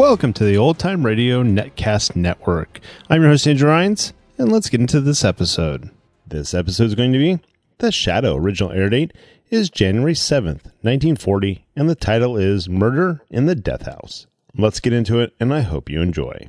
Welcome to the Old Time Radio Netcast Network. I'm your host, Andrew Rhynes, and let's get into this episode. This episode is going to be The Shadow. Original air date is January 7th, 1940, and the title is Murder in the Death House. Let's get into it, and I hope you enjoy.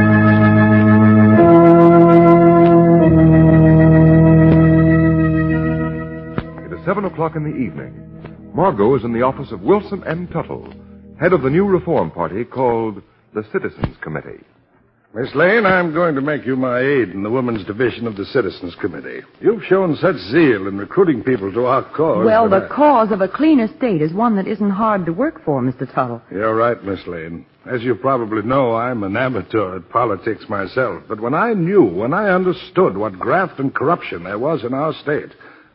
O'clock in the evening. Margot is in the office of Wilson M. Tuttle, head of the new reform party called the Citizens Committee. Miss Lane, I'm going to make you my aide in the Women's Division of the Citizens Committee. You've shown such zeal in recruiting people to our cause. Well, the I- cause of a cleaner state is one that isn't hard to work for, Mr. Tuttle. You're right, Miss Lane. As you probably know, I'm an amateur at politics myself. But when I knew, when I understood what graft and corruption there was in our state,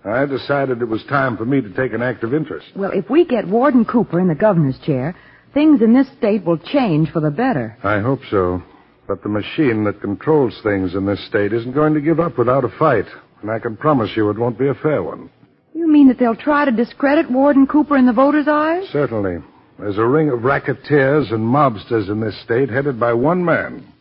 I decided it was time for me to take an active interest. Well, if we get Warden Cooper in the governor's chair, things in this state will change for the better. I hope so. But the machine that controls things in this state isn't going to give up without a fight. And I can promise you it won't be a fair one. You mean that they'll try to discredit Warden Cooper in the voters' eyes? Certainly. There's a ring of racketeers and mobsters in this state headed by one man.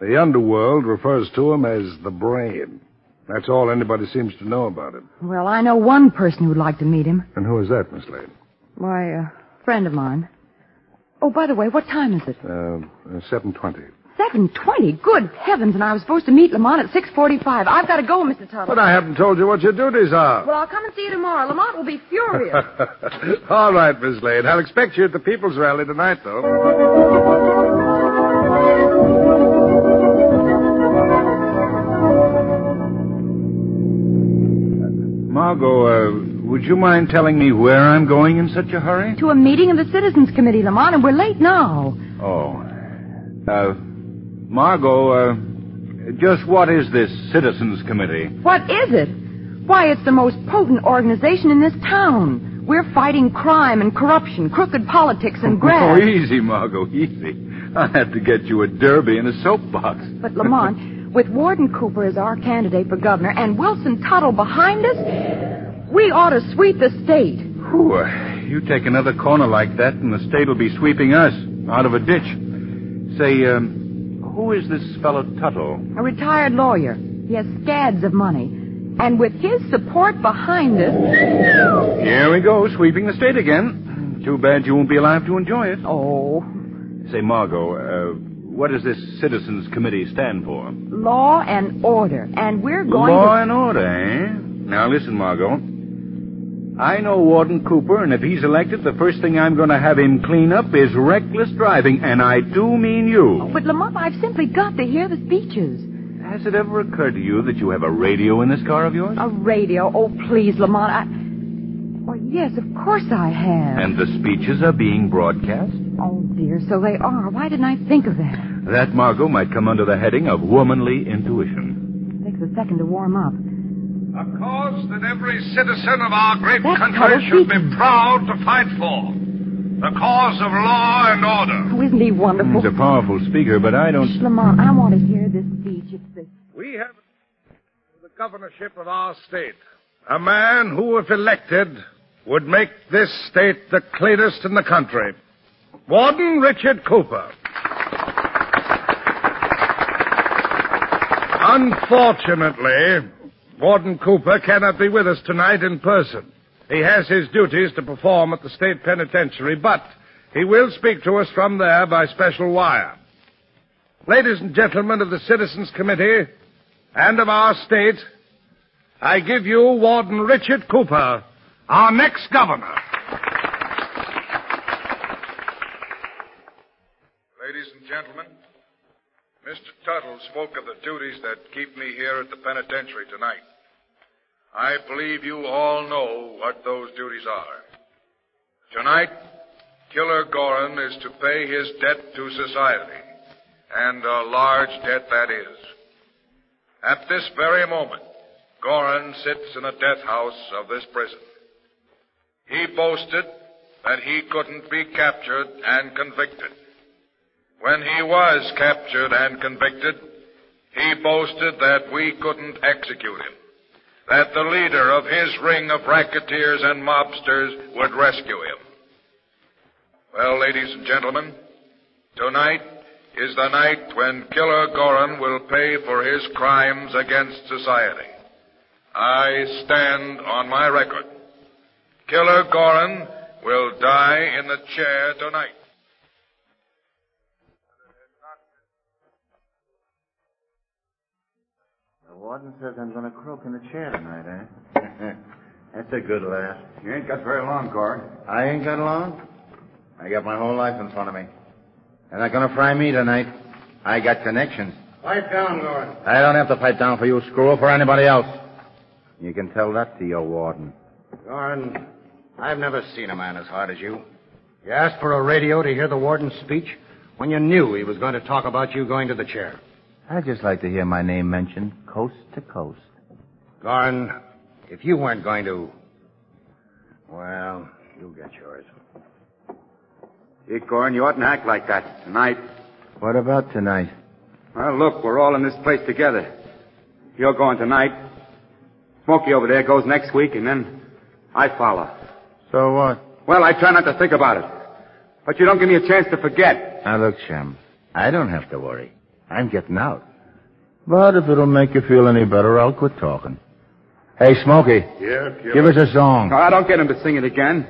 The underworld refers to him as the brain. That's all anybody seems to know about him. Well, I know one person who'd like to meet him. And who is that, Miss Lane? Why, a friend of mine. Oh, by the way, what time is it? Uh, uh, 720. 7.20. Good heavens, and I was supposed to meet Lamont at 6.45. I've got to go, Mr. Tuttle. But I haven't told you what your duties are. Well, I'll come and see you tomorrow. Lamont will be furious. all right, Miss Lane. I'll expect you at the People's Rally tonight, though. Margot, uh, would you mind telling me where I'm going in such a hurry? to a meeting of the Citizens Committee, Lamont, and we're late now. Oh. Uh, Margot, uh, just what is this Citizens Committee? What is it? Why, it's the most potent organization in this town. We're fighting crime and corruption, crooked politics and graft. Oh, easy, Margot, easy. I had to get you a derby and a soapbox. But, Lamont, with Warden Cooper as our candidate for governor and Wilson Tuttle behind us, we ought to sweep the state. Whew, uh, you take another corner like that, and the state will be sweeping us out of a ditch. Say, um, who is this fellow Tuttle? A retired lawyer. He has scads of money. And with his support behind us. Here we go, sweeping the state again. Too bad you won't be alive to enjoy it. Oh, Say, Margot, uh, what does this Citizens Committee stand for? law and order. And we're going Law to. and order, eh? Now listen, Margot. I know Warden Cooper, and if he's elected, the first thing I'm going to have him clean up is reckless driving, and I do mean you. Oh, But, Lamont, I've simply got to hear the speeches. Has it ever occurred to you that you have a radio in this car of yours? A radio. Oh, please, Lamont. I. Well, yes, of course I have. And the speeches are being broadcast? Oh, dear, so they are. Why didn't I think of that? That, Margot, might come under the heading of womanly intuition. Takes a second to warm up. A cause that every citizen of our great That's country Tuttle should be speaking. proud to fight for. The cause of law and order. Oh, isn't he wonderful? He's a powerful speaker, but I don't. Shh, Lamont, I want to hear this speech. It's the... We have the governorship of our state. A man who, if elected, would make this state the cleanest in the country. Warden Richard Cooper. Unfortunately, Warden Cooper cannot be with us tonight in person. He has his duties to perform at the state penitentiary, but he will speak to us from there by special wire. Ladies and gentlemen of the Citizens Committee and of our state, I give you Warden Richard Cooper, our next governor. Ladies and gentlemen, Mr. Tuttle spoke of the duties that keep me here at the penitentiary tonight. I believe you all know what those duties are. Tonight, Killer Gorin is to pay his debt to society, and a large debt that is. At this very moment, Gorin sits in the death house of this prison. He boasted that he couldn't be captured and convicted. When he was captured and convicted, he boasted that we couldn't execute him, that the leader of his ring of racketeers and mobsters would rescue him. Well, ladies and gentlemen, tonight is the night when Killer Gorin will pay for his crimes against society. I stand on my record. Killer Gorin will die in the chair tonight. Warden says I'm going to croak in the chair tonight, eh? That's a good laugh. You ain't got very long, Gorin. I ain't got long. I got my whole life in front of me. They're not going to fry me tonight. I got connections. Pipe down, Gorin. I don't have to pipe down for you, screw, or for anybody else. You can tell that to your warden. Gorin, I've never seen a man as hard as you. You asked for a radio to hear the warden's speech when you knew he was going to talk about you going to the chair. I'd just like to hear my name mentioned coast to coast. Gorin, if you weren't going to. Well, you'll get yours. Hey, Gorin, you oughtn't act like that tonight. What about tonight? Well, look, we're all in this place together. You're going tonight. Smokey over there goes next week, and then I follow. So what? Well, I try not to think about it. But you don't give me a chance to forget. Now, look, Shem, I don't have to worry. I'm getting out. But if it'll make you feel any better, I'll quit talking. Hey, Smokey. Yeah, killer. Give us a song. No, I don't get him to sing it again.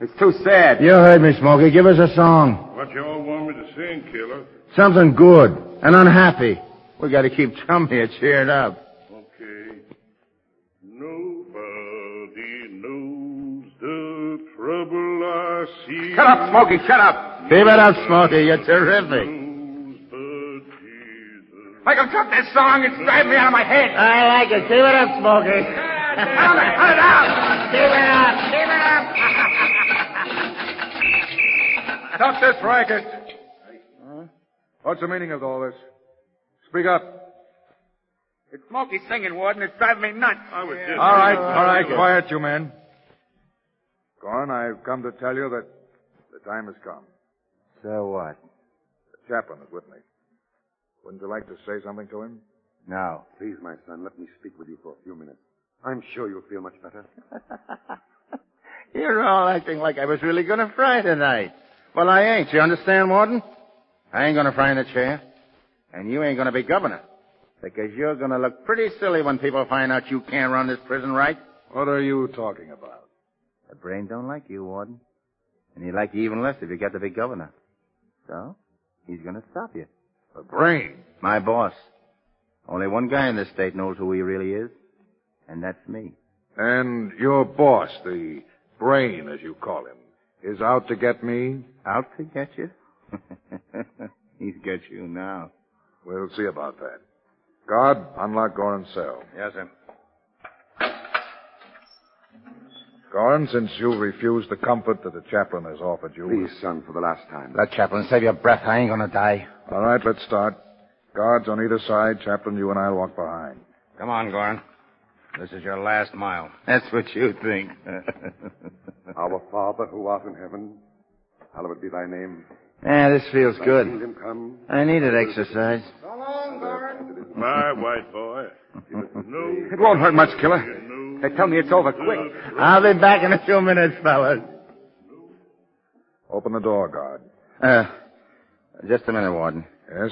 It's too sad. You heard me, Smokey. Give us a song. What you all want me to sing, killer? Something good and unhappy. We gotta keep Chum here cheered up. Okay. Nobody knows the trouble I see. Shut up, Smokey, shut up. Keep it up, Smokey. You're terrific. Make him cut this song. It's driving me out of my head. I like it. Keep it up, Smokey. Cut it out. Keep it up. Keep it up. Stop this racket. What's the meaning of all this? Speak up. It's Smokey singing, Warden. It's driving me nuts. I was just... All right, all right, quiet, you men. Gorn, I've come to tell you that the time has come. So what? The chaplain is with me. Wouldn't you like to say something to him? No. Please, my son, let me speak with you for a few minutes. I'm sure you'll feel much better. You're all acting like I was really gonna fry tonight. Well, I ain't. You understand, Warden? I ain't gonna fry in the chair. And you ain't gonna be governor. Because you're going to look pretty silly when people find out you can't run this prison right. What are you talking about? The brain don't like you, Warden. And he'd like you even less if you got to be governor. So, he's going to stop you. The brain? My boss. Only one guy in this state knows who he really is, and that's me. And your boss, the brain, as you call him, is out to get me? Out to get you? he's got you now. We'll see about that. Guard, unlock Gorin's cell. Yes, sir. Gorin, since you've refused the comfort that the chaplain has offered you. Please, son, for the last time. Let Chaplain save your breath. I ain't gonna die. All right, let's start. Guards on either side. Chaplain, you and I'll walk behind. Come on, Gorin. This is your last mile. That's what you think. Our Father who art in heaven, hallowed be thy name. Yeah, this feels Thy good. kingdom come. I needed exercise. Come on, Gorin. My white boy. It won't hurt much, killer. They tell me it's over quick. I'll be back in a few minutes, fellas. Open the door, guard. Uh, just a minute, Warden. Yes?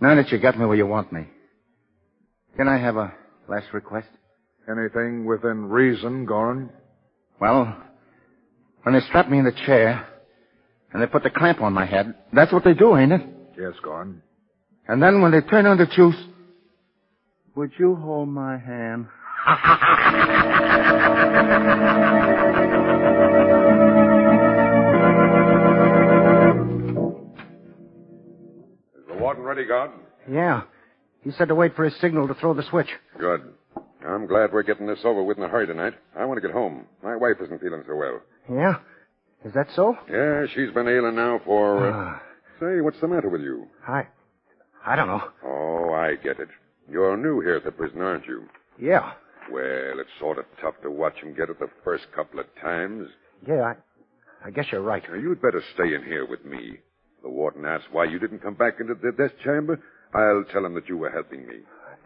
Now that you got me where you want me, can I have a last request? Anything within reason, Gorin? Well, when they strap me in the chair and they put the clamp on my head, that's what they do, ain't it? Yes, Gorin. And then when they turn on the juice, would you hold my hand? Is the warden ready, guard? Yeah. He said to wait for his signal to throw the switch. Good. I'm glad we're getting this over with in a hurry tonight. I want to get home. My wife isn't feeling so well. Yeah? Is that so? Yeah, she's been ailing now for. Uh... Say, what's the matter with you? I. I don't know. Oh, I get it. You're new here at the prison, aren't you? Yeah. Well, it's sort of tough to watch him get it the first couple of times. Yeah, I. I guess you're right. Now, you'd better stay in here with me. The warden asks why you didn't come back into the death chamber. I'll tell him that you were helping me.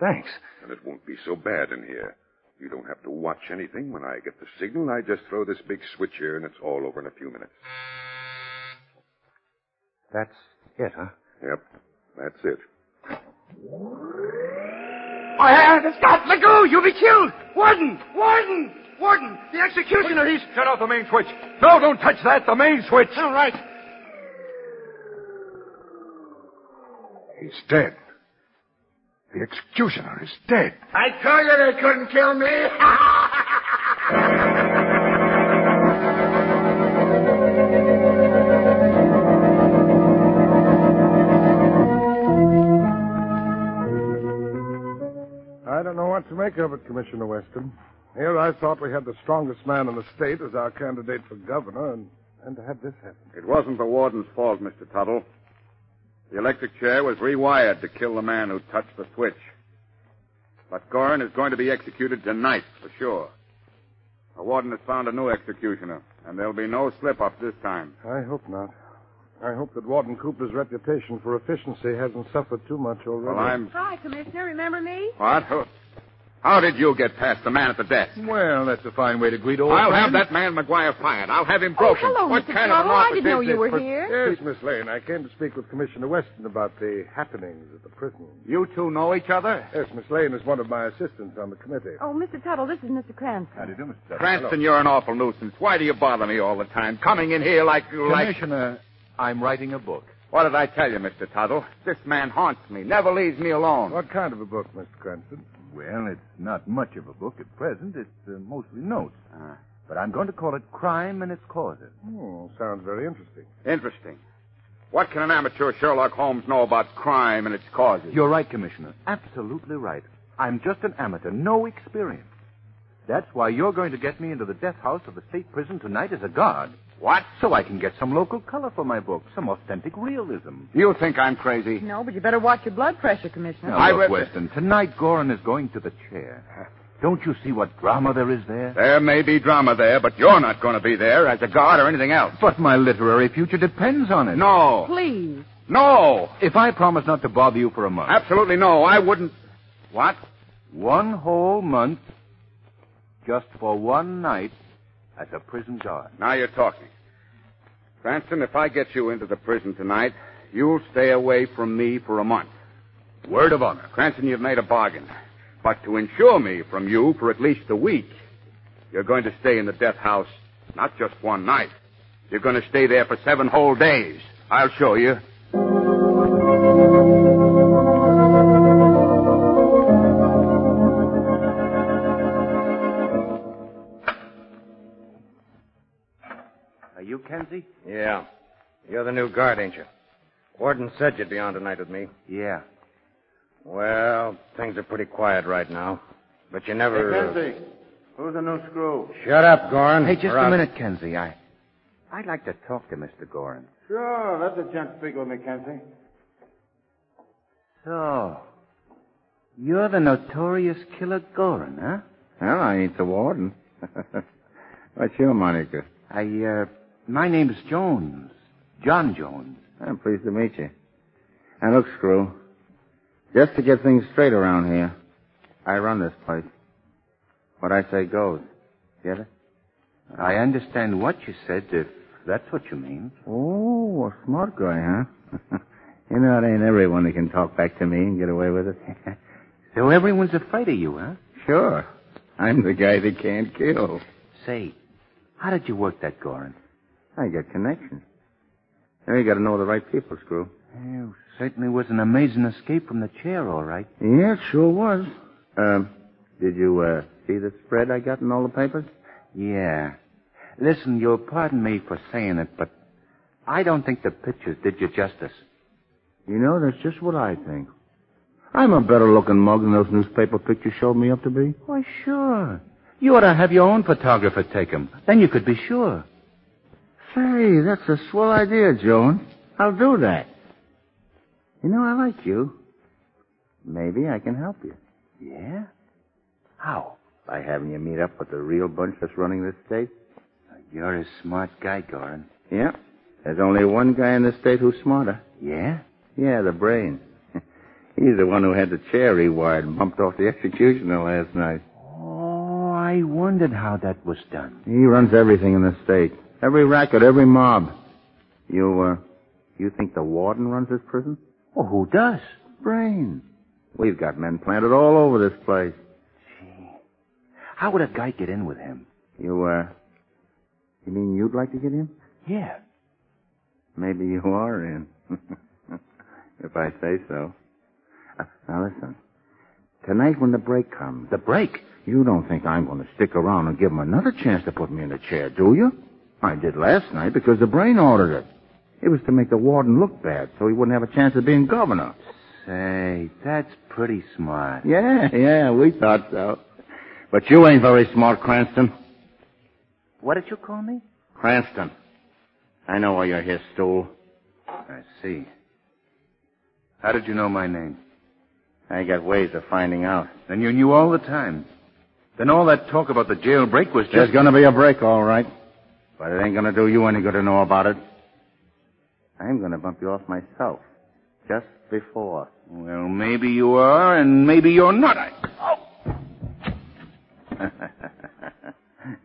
Thanks. And it won't be so bad in here. You don't have to watch anything. When I get the signal, I just throw this big switch here, and it's all over in a few minutes. That's it, huh? Yep, that's it. Oh, yeah, the Scott, let go! You'll be killed! Warden! Warden! Warden! The executioner, he's... Shut off the main switch. No, don't touch that. The main switch. All right. He's dead. The executioner is dead. I told you they couldn't kill me! make of it, Commissioner Weston. Here I thought we had the strongest man in the state as our candidate for governor, and, and to have this happen. It wasn't the warden's fault, Mr. Tuttle. The electric chair was rewired to kill the man who touched the switch. But Gorin is going to be executed tonight, for sure. The warden has found a new executioner, and there'll be no slip-up this time. I hope not. I hope that Warden Cooper's reputation for efficiency hasn't suffered too much already. Well, I'm... Hi, Commissioner. Remember me? What? Who- How did you get past the man at the desk? Well, that's a fine way to greet old I'll friends. have that man McGuire fired. I'll have him oh, broken. Oh, hello, what Mr. kind of an Tuttle. I didn't know you were But- here. Yes, Miss Lane. I came to speak with Commissioner Weston about the happenings at the prison. You two know each other? Yes, Miss Lane is one of my assistants on the committee. Oh, Mr. Tuttle, this is Mr. Cranston. How do you do, Mr. Tuttle? Cranston, you're an awful nuisance. Why do you bother me all the time? Coming in here like... You like... Commissioner, I'm writing a book. What did I tell you, Mr. Tuttle? This man haunts me, never leaves me alone. What kind of a book, Mr. Cranston? Well, it's not much of a book at present. It's uh, mostly notes. Ah. But I'm going to call it Crime and Its Causes. Hmm, sounds very interesting. Interesting. What can an amateur Sherlock Holmes know about crime and its causes? You're right, Commissioner. Absolutely right. I'm just an amateur, no experience. That's why you're going to get me into the death house of the state prison tonight as a guard. What? So I can get some local color for my book, some authentic realism. You think I'm crazy? No, but you better watch your blood pressure, Commissioner. Now, I look, read- Weston, tonight Gorin is going to the chair. Don't you see what drama there is there? There may be drama there, but you're not going to be there as a guard or anything else. But my literary future depends on it. No. Please. No. If I promise not to bother you for a month. Absolutely no. I wouldn't. What? One whole month, just for one night, as a prison guard. Now you're talking. Cranston, if I get you into the prison tonight, you'll stay away from me for a month. Word of honor. Cranston, you've made a bargain. But to insure me from you for at least a week, you're going to stay in the death house not just one night. You're going to stay there for seven whole days. I'll show you. New guard, ain't you? Warden said you'd be on tonight with me. Yeah. Well, things are pretty quiet right now. But you never. Hey, Kenzie. Who's the new screw? Shut up, Gorin. Hey, just Or a I'll- minute, Kenzie. I, I'd like to talk to Mr. Gorin. Sure, let the gent speak with me, Kenzie. So, you're the notorious killer Gorin, huh? Well, I ain't the warden. What's your moniker? I, uh, my name's Jones. John Jones. I'm pleased to meet you. And look, Screw, just to get things straight around here, I run this place. What I say goes. Get it? I understand what you said, if that's what you mean. Oh, a smart guy, huh? you know, it ain't everyone that can talk back to me and get away with it. So everyone's afraid of you, huh? sure. I'm the guy that can't kill. Say, how did you work that, Gorin? I got connections. Now you gotta know the right people, Screw. You certainly was an amazing escape from the chair, all right. Yeah, it sure was. Um, did you, uh, see the spread I got in all the papers? Yeah. Listen, you'll pardon me for saying it, but I don't think the pictures did you justice. You know, that's just what I think. I'm a better looking mug than those newspaper pictures showed me up to be. Why, sure. You ought to have your own photographer take 'em. Then you could be sure. Say, that's a swell idea, John. I'll do that. You know, I like you. Maybe I can help you. Yeah? How? By having you meet up with the real bunch that's running this state. You're a smart guy, Gorin. Yeah. There's only one guy in the state who's smarter. Yeah? Yeah, the brain. He's the one who had the chair rewired and bumped off the executioner last night. Oh, I wondered how that was done. He runs everything in the state. Every racket, every mob. You, uh, you think the warden runs this prison? Well, who does? Brain. We've got men planted all over this place. Gee. How would a guy get in with him? You, uh, you mean you'd like to get in? Yeah. Maybe you are in. if I say so. Uh, now listen. Tonight when the break comes. The break? You don't think I'm going to stick around and give him another chance to put me in a chair, do you? I did last night because the brain ordered it. It was to make the warden look bad so he wouldn't have a chance of being governor. Say, that's pretty smart. Yeah, yeah, we thought so. But you ain't very smart, Cranston. What did you call me? Cranston. I know why you're here, Stool. I see. How did you know my name? I got ways of finding out. Then you knew all the time. Then all that talk about the jailbreak was just... There's gonna be a break, all right. But it ain't gonna do you any good to know about it. I'm gonna bump you off myself. Just before. Well, maybe you are, and maybe you're not. I...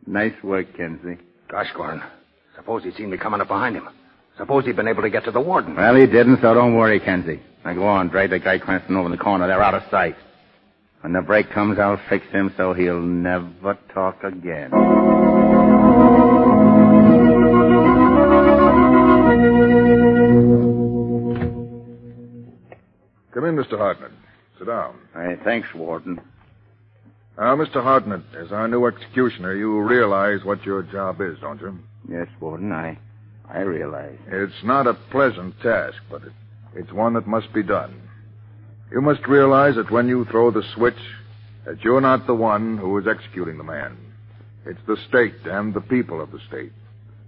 nice work, Kenzie. Gosh, Gorin. Suppose he'd seen me coming up behind him. Suppose he'd been able to get to the warden. Well, he didn't, so don't worry, Kenzie. Now go on, drag the guy Cranston over in the corner. They're out of sight. When the break comes, I'll fix him so he'll never talk again. Come in, Mr. Hartnett. Sit down. Hey, thanks, Warden. Now, Mr. Hartnett, as our new executioner, you realize what your job is, don't you? Yes, Warden, I, I realize. It's not a pleasant task, but it, it's one that must be done. You must realize that when you throw the switch, that you're not the one who is executing the man. It's the state and the people of the state.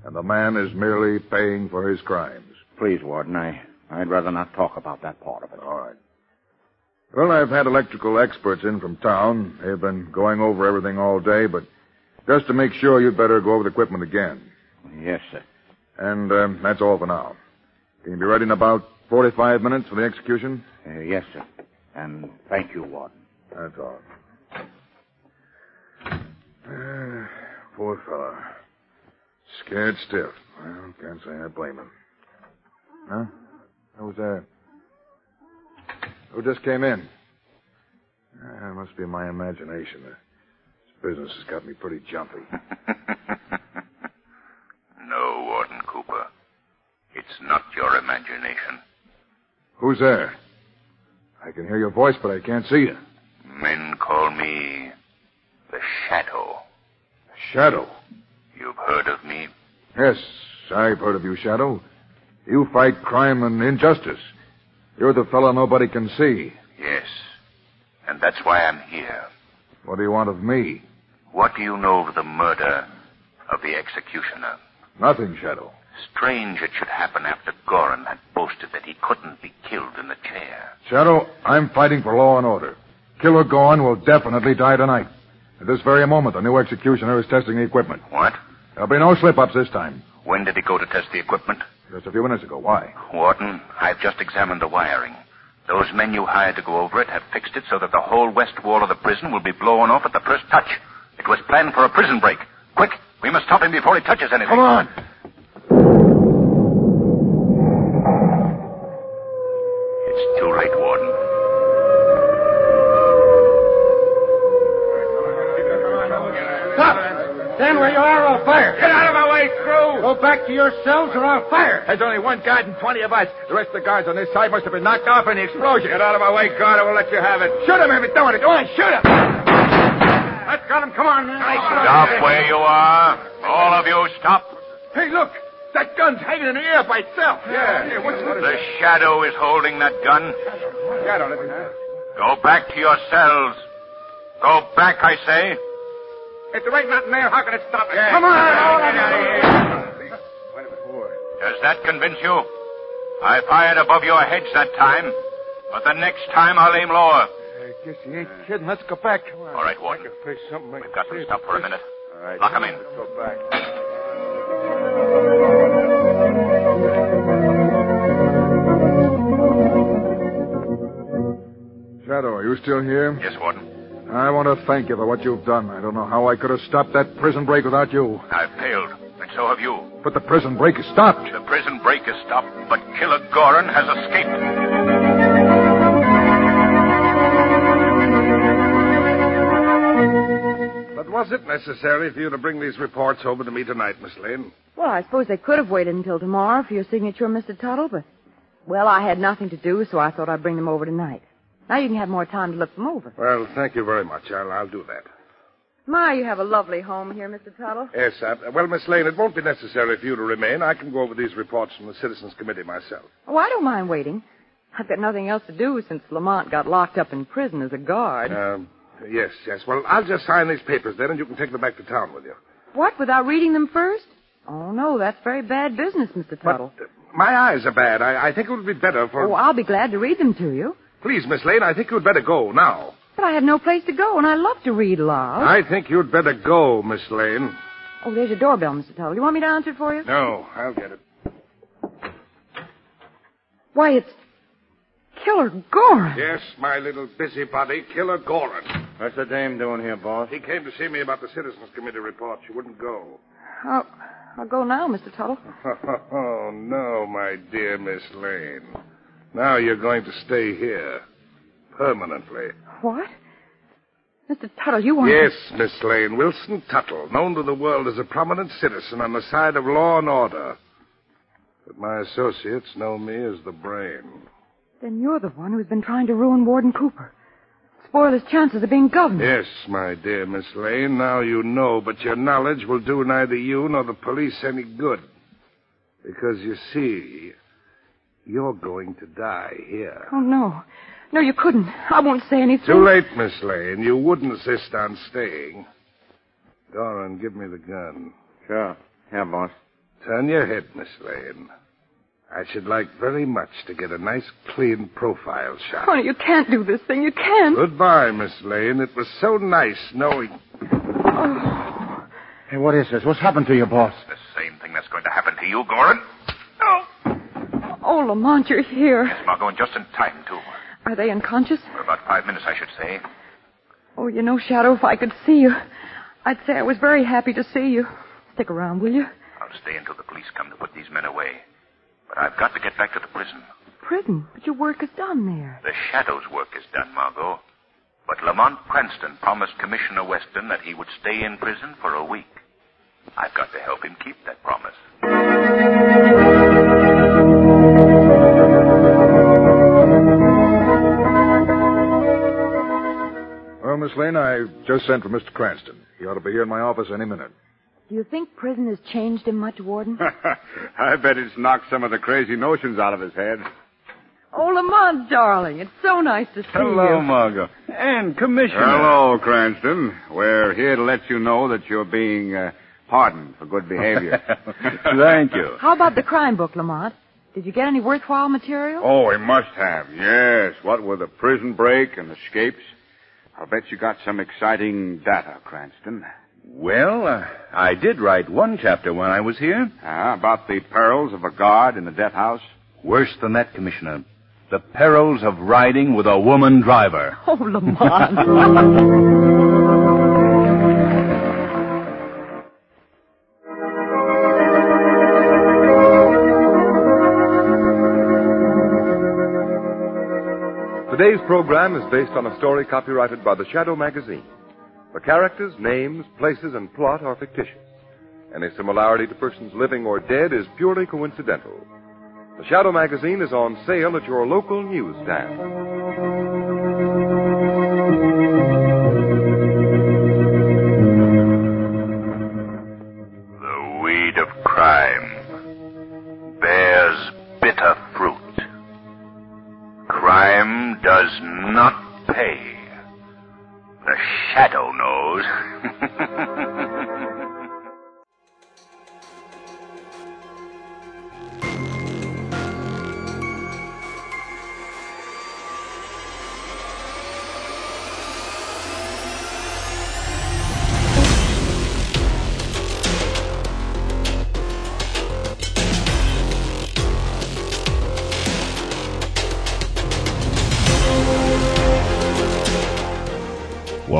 And the man is merely paying for his crimes. Please, Warden, I, I'd rather not talk about that part of it. All right. Well, I've had electrical experts in from town. They've been going over everything all day, but just to make sure, you'd better go over the equipment again. Yes, sir. And uh, that's all for now. Can you be ready in about 45 minutes for the execution? Uh, yes, sir. And thank you, Warden. That's all. Uh, poor fella. Scared stiff. Well, can't say I blame him. Huh? How there? Who just came in? Ah, it must be my imagination. This business has got me pretty jumpy. No, Warden Cooper. It's not your imagination. Who's there? I can hear your voice, but I can't see you. Men call me the Shadow. The Shadow. You've heard of me? Yes, I've heard of you, Shadow. You fight crime and injustice. You're the fellow nobody can see. Yes. And that's why I'm here. What do you want of me? What do you know of the murder of the executioner? Nothing, Shadow. Strange it should happen after Gorin had boasted that he couldn't be killed in the chair. Shadow, I'm fighting for law and order. Killer Gorn will definitely die tonight. At this very moment, the new executioner is testing the equipment. What? There'll be no slip-ups this time. When did he go to test the equipment? Just a few minutes ago. Why? Warden, I've just examined the wiring. Those men you hired to go over it have fixed it so that the whole west wall of the prison will be blown off at the first touch. It was planned for a prison break. Quick, we must stop him before he touches anything. Come on. To your cells, or I'll fire. There's only one guard and 20 of us. The rest of the guards on this side must have been knocked off in the explosion. Get out of my way, guard, or we'll let you have it. Shoot him if you're doing it. Go on, shoot him! Let's got him. Come on, man. Stop where you are. All of you, stop. Hey, look! That gun's hanging in the air by itself. Yeah. yeah what's The shadow is holding that gun. Shadow, let me. Go back to your cells. Go back, I say. If there ain't nothing there, how can it stop it? Come on, all of you. Does that convince you? I fired above your heads that time, but the next time I'll aim lower. I guess you ain't kidding. Let's go back. Come on. All right, Warden. Face something We've got to stop for a minute. All right. Lock 'em in. Let's go back. Shadow, are you still here? Yes, Warden. I want to thank you for what you've done. I don't know how I could have stopped that prison break without you. I've failed, and so have you. But the prison break is stopped. The prison break is stopped, but Killer Gorin has escaped. But was it necessary for you to bring these reports over to me tonight, Miss Lane? Well, I suppose they could have waited until tomorrow for your signature, Mr. Tuttle, but, well, I had nothing to do, so I thought I'd bring them over tonight. Now you can have more time to look them over. Well, thank you very much. I'll, I'll do that. My, you have a lovely home here, Mr. Tuttle. Yes, well, Miss Lane, it won't be necessary for you to remain. I can go over these reports from the Citizens Committee myself. Oh, I don't mind waiting. I've got nothing else to do since Lamont got locked up in prison as a guard. Um, yes, yes. Well, I'll just sign these papers then, and you can take them back to town with you. What, without reading them first? Oh, no, that's very bad business, Mr. Tuttle. But, uh, my eyes are bad. I, I think it would be better for. Oh, I'll be glad to read them to you. Please, Miss Lane, I think you'd better go now. But I have no place to go, and I love to read aloud. I think you'd better go, Miss Lane. Oh, there's your doorbell, Mr. Tuttle. You want me to answer it for you? No, I'll get it. Why, it's Killer Gorin. Yes, my little busybody, Killer Gorin. What's the dame doing here, boss? He came to see me about the Citizens Committee report. She wouldn't go. I'll, I'll go now, Mr. Tuttle. Oh, no, my dear Miss Lane. Now you're going to stay here. Permanently. What? Mr. Tuttle, you want Yes, Miss Lane. Wilson Tuttle, known to the world as a prominent citizen on the side of law and order. But my associates know me as the brain. Then you're the one who's been trying to ruin Warden Cooper. Spoil his chances of being governor. Yes, my dear Miss Lane, now you know, but your knowledge will do neither you nor the police any good. Because you see, you're going to die here. Oh, no. No, you couldn't. I won't say anything. Too late, Miss Lane. You would insist on staying. Doran, give me the gun. Sure. Yeah, boss. Turn your head, Miss Lane. I should like very much to get a nice, clean profile shot. Oh, you can't do this thing. You can't. Goodbye, Miss Lane. It was so nice knowing. Oh. Hey, what is this? What's happened to you, boss? The same thing that's going to happen to you, Gorin. Oh, Lamont, you're here. Margot, and just in time, too. Are they unconscious? For about five minutes, I should say. Oh, you know, Shadow, if I could see you, I'd say I was very happy to see you. Stick around, will you? I'll stay until the police come to put these men away. But I've got to get back to the prison. prison, but your work is done there. The Shadow's work is done, Margot. But Lamont Cranston promised Commissioner Weston that he would stay in prison for a week. I've got to help him keep that promise. Miss Lane, I just sent for Mr. Cranston. He ought to be here in my office any minute. Do you think prison has changed him much, Warden? I bet it's knocked some of the crazy notions out of his head. oh, Lamont, darling, it's so nice to see Hello, you. Hello, Margot. And Commissioner. Hello, Cranston. We're here to let you know that you're being uh, pardoned for good behavior. Thank you. How about the crime book, Lamont? Did you get any worthwhile material? Oh, we must have. Yes. What with the prison break and escapes? I'll bet you got some exciting data, Cranston. Well, uh, I did write one chapter when I was here. Ah, about the perils of a guard in the death house? Worse than that, Commissioner. The perils of riding with a woman driver. Oh, Lamont. Today's program is based on a story copyrighted by the Shadow Magazine. The characters, names, places, and plot are fictitious. Any similarity to persons living or dead is purely coincidental. The Shadow Magazine is on sale at your local newsstand. Does not pay. The shadow knows.